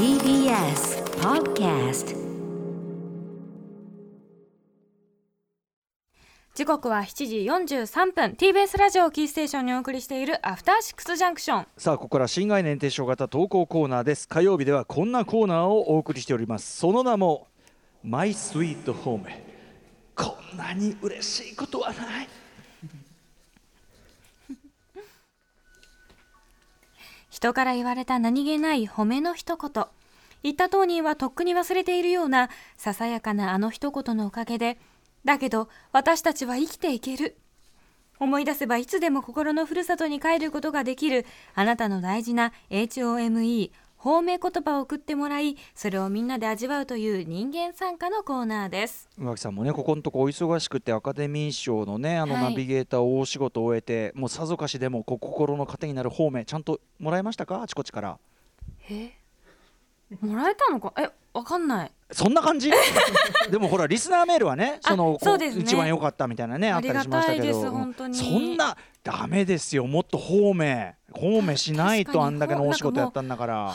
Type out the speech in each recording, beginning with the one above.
TBS Podcast 時刻は7時43分。TBS ラジオキーステーションにお送りしているアフターシックスジャンクションさあここから新概念提唱型投稿コーナーです。火曜日ではこんなコーナーをお送りしております。その名もマイスイートホームこんなに嬉しいことはない。人から言われた何気ない褒めの一言。言った当人はとっくに忘れているようなささやかなあの一言のおかげでだけど私たちは生きていける。思い出せばいつでも心のふるさとに帰ることができるあなたの大事な HOME 褒め言葉を送ってもらいそれをみんなで味わうという人間参加のコーナーです。宇垣さんもねここのとこお忙しくてアカデミー賞のねあのはい。ナビゲーターを大仕事を終えて、もうさぞかしでもこう心の糧になる方面ちゃんともらいましたか？あちこちから。え？もらえたのか？えわかんない。そんな感じ？でもほらリスナーメールはねそのあそうですね。一番良かったみたいなねあったりしましたけありがたいでどす本当に。そんなダメですよ。もっと方面方面しないとあんだけのお仕事やったんだから。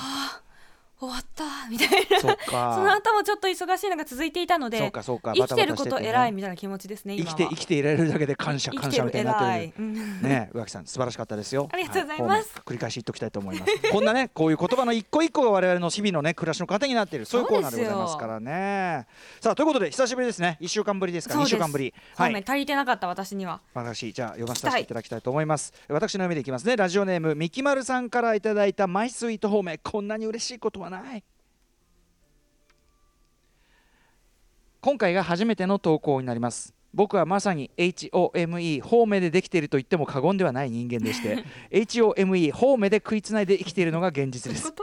終わったみたいな。そのか。後もちょっと忙しいのが続いていたのそうでかそうか。生きてること偉いみたいな気持ちですね生きて生きていられるだけで感謝生感謝みたいになってるうん。ね宇垣さん素晴らしかったですよ。ありがとうございます。は方面繰り返し言っときたいと思います。こんなねこういう言葉の一個一個が我々の日々のね暮らしの糧になっている。そういうコーナーでございますからね。さあということで久しぶりですね。一週間ぶりですか。らそうです。二週間ぶり。方面足りてなかった私には私じゃあ読ませていただきたいと思います。私の読みでいきますね。ラジオネームみきまるさんからいただいたマイスイート方面こんなに嬉しいことはない。今回が初めての投稿になります。僕はまさに HOME 方面でできていると言っても過言ではない人間でして HOME 方面で食いつないで生きているのが現実です。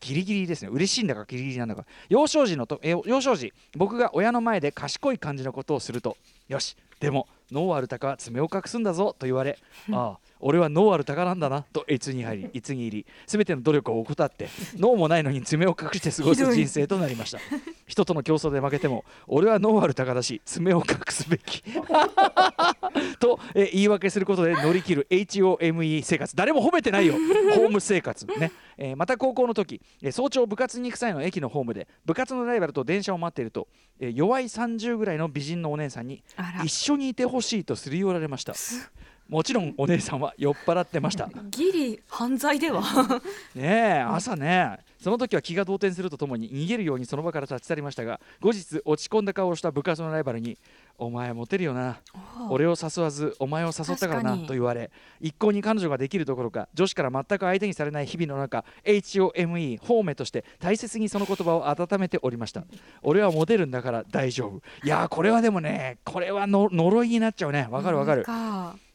ギリギリですね。嬉しいんだかギリギリなんだか。幼少時のとえ幼少時僕が親の前で賢い感じのことをするとよしでも脳ある鷹は爪を隠すんだぞと言われ ああ俺は脳ある鷹なんだな。といつに入りいつに入り全ての努力を怠って脳もないのに爪を隠して過ごす人生となりました。人との競争で負けても俺は脳ある鷹だし爪を隠すべき。と、え言い訳することで乗り切る HOME 生活。誰も褒めてないよ。ホーム生活。ね、えーまた高校の時、えー早朝部活に行く際の駅のホームで部活のライバルと電車を待っていると、えー弱い30ぐらいの美人のお姉さんに一緒にいてほしいとすり寄られましたもちろんお姉さんは酔っ払ってました。ギリ犯罪では。ねえ朝ねその時は気が動転するとともに逃げるようにその場から立ち去りましたが後日落ち込んだ顔をした部活のライバルに「お前モテるよな。俺を誘わずお前を誘ったからな」と言われ一向に彼女ができるどころか女子から全く相手にされない日々の中 HOME 方面として大切にその言葉を温めておりました。俺はモテるんだから大丈夫。いやーこれはでもねこれはの呪いになっちゃうね。わかるわかる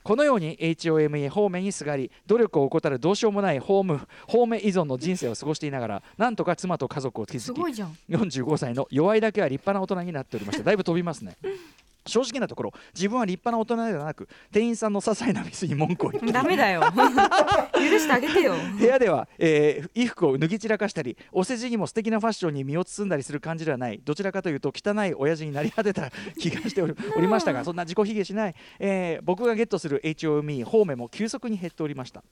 このように HOME 方面にすがり努力を怠るどうしようもないホーム方面依存の人生を過ごしていながらなんとか妻と家族を築きすごいじゃん。45歳の弱いだけは立派な大人になっておりましただいぶ飛びますね。正直なところ自分は立派な大人ではなく店員さんの些細なミスに文句を言ってダメだよ。許してあげてよ。部屋では、えー衣服を脱ぎ散らかしたりお世辞にも素敵なファッションに身を包んだりする感じではない。どちらかというと汚い親父になり果てた気がしており おりましたがそんな自己卑下しない、えー僕がゲットする HOME 方面も急速に減っておりました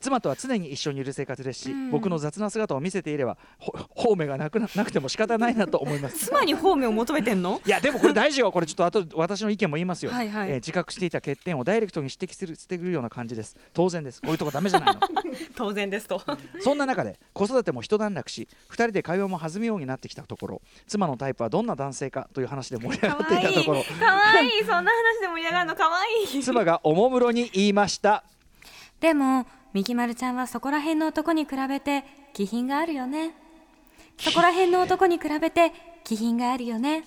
妻とは常に一緒にいる生活ですし、うん。僕の雑な姿を見せていればほ方面がなくななくても仕方ないなと思います。妻に方面を求めてんの？いやでもこれ大事よ。これちょっと後で 私の意見も言いますよ、はいはい。えー自覚していた欠点をダイレクトに指摘するしてくるような感じです。当然です。こういうとこダメじゃないの。当然ですと。そんな中で子育ても一段落し2人で会話も弾むようになってきたところ妻のタイプはどんな男性かという話で盛り上がっていたところ。かわい。い。そんな話で盛り上がるのかわいい。妻がおもむろに言いましたでもみきまるちゃんはそこら辺の男に比べて気品があるよね。そこら辺の男に比べて気品があるよね。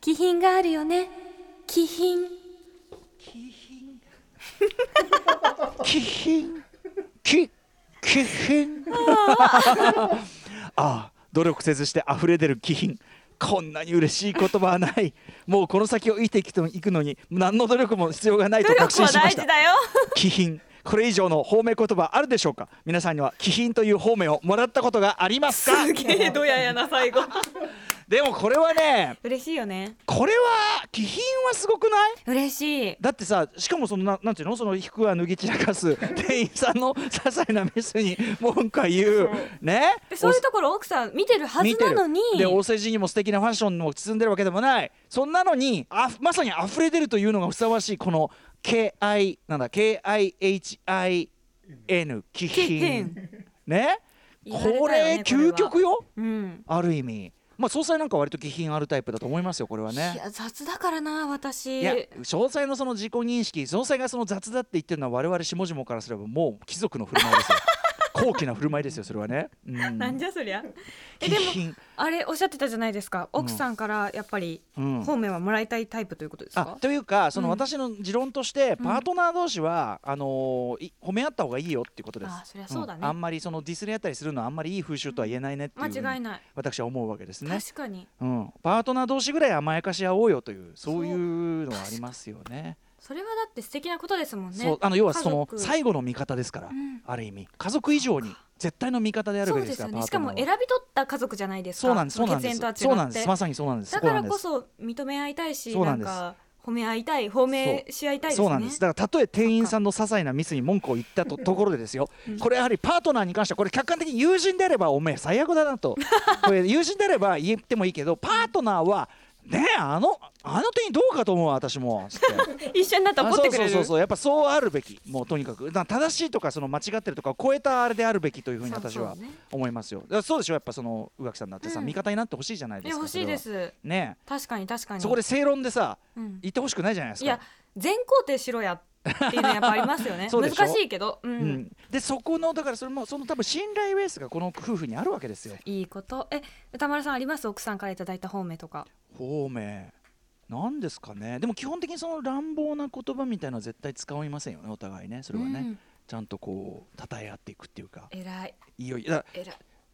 気品があるよね。気品。気品。気気品。ああ。努力せずして溢れ出る気品。こんなに嬉しい言葉はない。もうこの先を生きていくといくのに何の努力も必要がないと確信しました。よ。気品これ以上の方面言葉あるでしょうか？皆さんには気品という方面をもらったことがありますか？すげえドヤやな最後。でもこれはね嬉しいよね。これは気品はすごくない？嬉しい。だってさしかもそのななんていうの？その服は脱ぎ散らかす 店員さんの些細なミスに文句は言う。ね？でそういうところ奥さん見てるはずなのに。でお世辞にも素敵なファッションも包んでるわけでもない。そんなのにあまさに溢れ出るというのがふさわしいこの KI なんだ KIHIN 気品。ね？これね究極よ？うん。ある意味。まあ総裁なんか割と気品あるタイプだと思いますよこれはいねや雑だからな私。いや詳細のその自己認識詳細がその雑だって言ってるのは我々下々からすればもう貴族の振る舞いですよ高貴な振る舞いですよそれはね、うん、なんじゃそりゃ。え気でも品あれおっしゃってたじゃないですか？奥さんからやっぱりうん。方面はもらいたいタイプということですあかというかそのうん私の持論として、パートナー同士はあのーい褒め合った方がいいよっていうことです。あそりゃそうだね。ん。あんまりそのディスり合ったりするのはあんまりいい風習とは言えないねっていう。間違いない。私は思うわけですね、確かに。うん、パートナー同士ぐらい甘やかし合おうよというそういうのはありますよねそれはだって素敵なことですもんね。そうあの要はその最後の味方ですから、うん。ある意味。家族以上に絶対の味方であるそべきですからね。しかも選び取った家族じゃないですか。そうなんですそうなんです。まさにそうなんです。だからそこそ認め合いたいしなん褒め合いたい褒めし合いたいですね。そうなんです。だからたとえ店員さんの些細なミスに文句を言ったとところでですよ、これやはりパートナーに関してはこれ客観的に友人であればおめえ最悪だなと。これ友人であれば言ってもいいけどパートナーはねえあのあの店員どうかと思うわ私も。つって。一緒になったら怒ってくれる。あそうそうそう。そうやっぱそうあるべき。もうとにかく。だ正しいとかその間違ってるとかを超えたあれであるべきというふうに私はそうそうね。思いますよ。だからそうでしょやっぱその宇垣さんだってさ、うん。味方になってほしいじゃないですかいや欲しいです。ね確かに確かに。えそこで正論でさうん。言ってほしくないじゃないですか。いや全工程しろやっていうのはやっぱありますよね。難しいけど。うん、うん、でそこのだからそれもその多分信頼ベースがこの夫婦にあるわけですよ。いいこと。え歌丸さんあります？奥さんからいただいた方面とか方面。なんですかね。でも基本的にその乱暴な言葉みたいなのは絶対使いませんよねお互いね。それはね、うん。ちゃんとこう称え合っていくっていうか。偉い。いいよ。い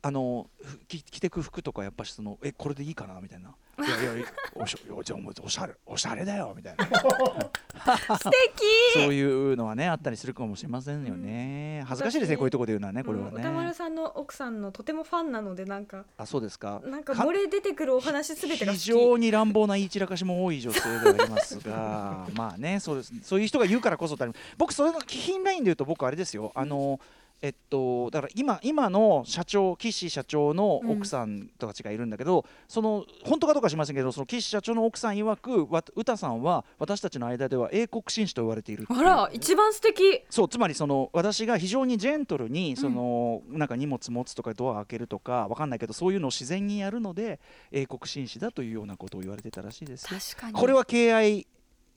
あの着てく服とかやっぱしそのえこれでいいかなみたいないやいやおしゃいやじゃおしゃれおしゃれだよみたいな。素敵。そういうのはねあったりするかもしれませんよね。恥ずかしいですね私こういうところで言うのはねこれはうん歌丸ねさんの奥さんのとてもファンなのでなんか。あそうですか。なんかか漏れ出てくるお話すべてが非常に乱暴な言い散らかしも多い女性ではありますが まあねそうです。そういう人が言うからこそ僕それの気品ラインで言うと僕あれですよ。あのえっとだから今今の社長岸社長の奥さんとかちがいるんだけど、その本当かどうかは知りませんけどその岸社長の奥さん曰くわ歌さんは私たちの間では英国紳士と言われているあら一番素敵。そうつまりその私が非常にジェントルにその、なんか荷物持つとかドア開けるとかわかんないけどそういうのを自然にやるので英国紳士だというようなことを言われてたらしいです。よ確かに。これは KI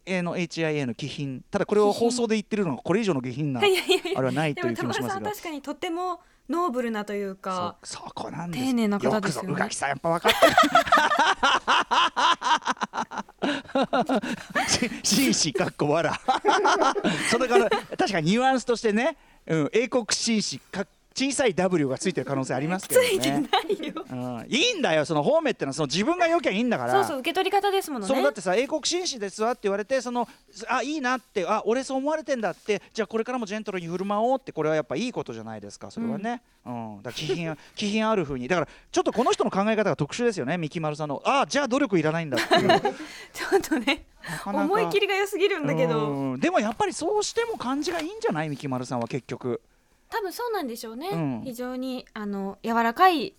の HIA の気品。ただこれを放送で言ってるのがこれ以上の下品なあれはないでという気もしますが。確かにとってもノーブルなというかそこなんです。丁寧な方ですよね。宇垣さんやっぱ分かってる。し 紳士かっこわら それから確かにニュアンスとしてね、うん、英国紳士か小さい W がついてる可能性ありますけどついてねないよ。うん、いいんだよその方面ってのは。その自分が良きゃいいんだから。そうそう受け取り方ですものね。そうだってさ英国紳士ですわって言われてそのあいいなってあ俺そう思われてんだってじゃあこれからもジェントルに振る舞おうってこれはやっぱいいことじゃないですか。それはね、うん。だから気品 気品ある風に。だからちょっとこの人の考え方が特殊ですよね三木丸さんの。あじゃあ努力いらないんだっていう。な ちょっとねかなか。思い切りが良すぎるんだけど。うん。でもやっぱりそうしても感じがいいんじゃない？三木丸さんは結局多分そうなんでしょうね、うん。非常にあの柔らかい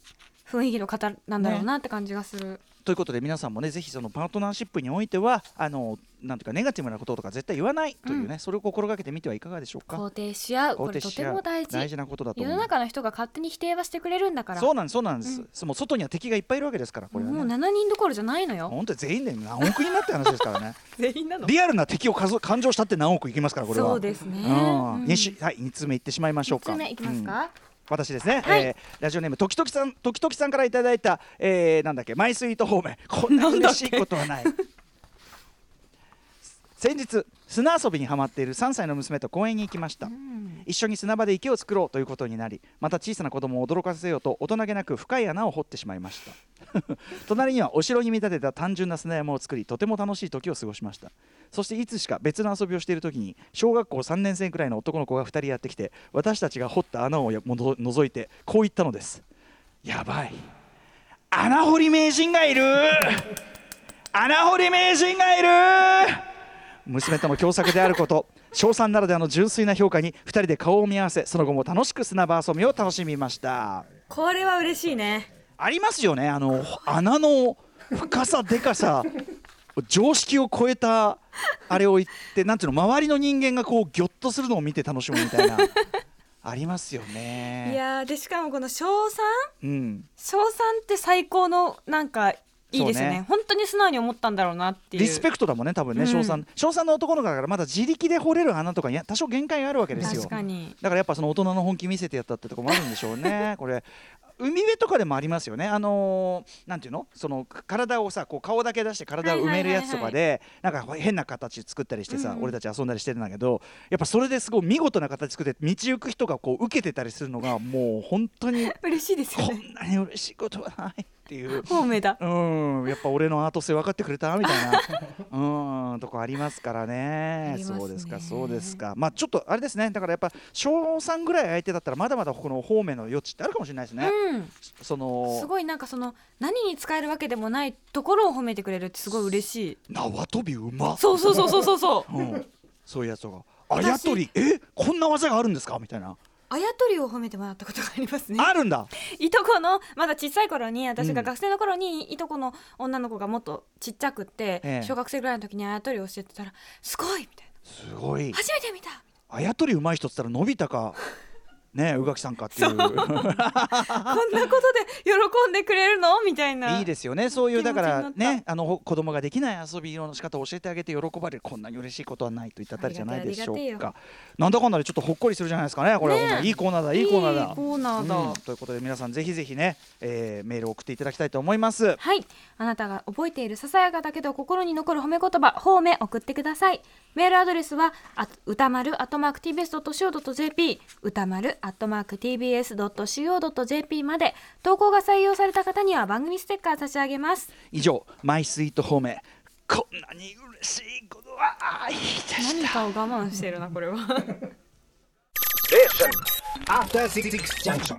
雰囲気の方なんだろうなって感じがする、ということで皆さんもねぜひそのパートナーシップにおいてはあのなんていうかネガティブなこととか絶対言わないというね、それを心がけてみてはいかがでしょうか。肯定し合う。これとても大事。大事なことだと世の中の人が勝手に否定はしてくれるんだから。そうなんですそうなんです、うん。その外には敵がいっぱいいるわけですからこれはもうね7人どころじゃないのよ。本当に全員で何億人になって話ですからね。全員なリアルな敵を数感情したって何億いきますからこれは。そうですね、うん。うん。二種はい2つ目いってしまいましょうか。三つ目いきますうん。か、私ですね、はい。えーラジオネーム時々さん時々さんからいただいた、えー、なんだっけマイスイート方面。こんな嬉しいことはない。先日砂遊びにはまっている3歳の娘と公園に行きました、うん一緒に砂場で池を作ろうということになりまた小さな子供を驚かせようと大人げなく深い穴を掘ってしまいました。隣にはお城に見立てた単純な砂山を作りとても楽しい時を過ごしました。そしていつしか別の遊びをしている時に小学校3年生くらいの男の子が2人やってきて私たちが掘った穴をの覗いてこう言ったのです。やばい。穴掘り名人がいる。穴掘り名人がいる。娘との共作であること。小3ならではの純粋な評価に2人で顔を見合わせその後も楽しく砂場遊びを楽しみました。これは嬉しいね。ありますよね。あの穴の深さでかさ常識を超えたあれを言ってなんていうの周りの人間がこうギョッとするのを見て楽しむみたいな。ありますよね。いやーでしかもこの小 3? うん。小3って最高のなんかいいですよね。ね本当に素直に思ったんだろうなっていう。リスペクトだもんね多分ね、うん。小3小3の男の子だからまだ自力で掘れる穴とかに多少限界があるわけですよ。確かに。だからやっぱその大人の本気見せてやったってところもあるんでしょうね これ。海辺とかでもありますよね。あのーなんていうの？その体をさこう顔だけ出して体を埋めるやつとかで、なんか変な形作ったりしてさ、うん。うん俺たち遊んだりしてるんだけどやっぱそれですごい見事な形作って道行く人がこう受けてたりするのがもう本当に 嬉しいですよこねんなに嬉しいことはないっていう。方面だうん、やっぱ俺のアート性分かってくれたみたいな、うん、とこありますからねねそうですか、そうですか。まあちょっとあれですね。だからやっぱ小三ぐらい相手だったらまだまだこの方面の余地ってあるかもしれないですね。うんそのすごいなんかその何に使えるわけでもないところを褒めてくれるってすごい嬉しい縄跳びうま。そうそうそうそうそうそううん、そういうやつとか。あやとりえ？こんな技があるんですか？みたいな。あやとりを褒めてもらったことがありますねあるんだ。いとこのまだ小さい頃に私うんが学生の頃にいとこの女の子がもっとちっちゃくって、ええ小学生ぐらいの時にあやとりを教えてたらすごいみたいすごいな。初めて見たあやとりうまい人っつったらのび太か。ね宇垣さんかっていう。こんなことで喜んでくれるの？みたいな。いいですよね。そういうだからねあのほ子供ができない遊びの仕方を教えてあげて喜ばれるこんなに嬉しいことはないといったあたりじゃないでしょうか。なんだかんだでちょっとほっこりするじゃないですかねこれは、ねえ。いいコーナーだいいコーナーだ。いいコーナーだ。うん。ということで皆さんぜひぜひね、えーメールを送っていただきたいと思います。はい。あなたが覚えているささやかだけど心に残る褒め言葉褒め送ってくださいメールアドレスはあ歌丸アットマーク TBS.CO.JP 歌丸アットマーク TBS.CO.JP まで投稿が採用された方には番組ステッカー差し上げます。以上マイスイート方面こんなに嬉しいことはないでした。何かを我慢してるなこれは。After Six Junction.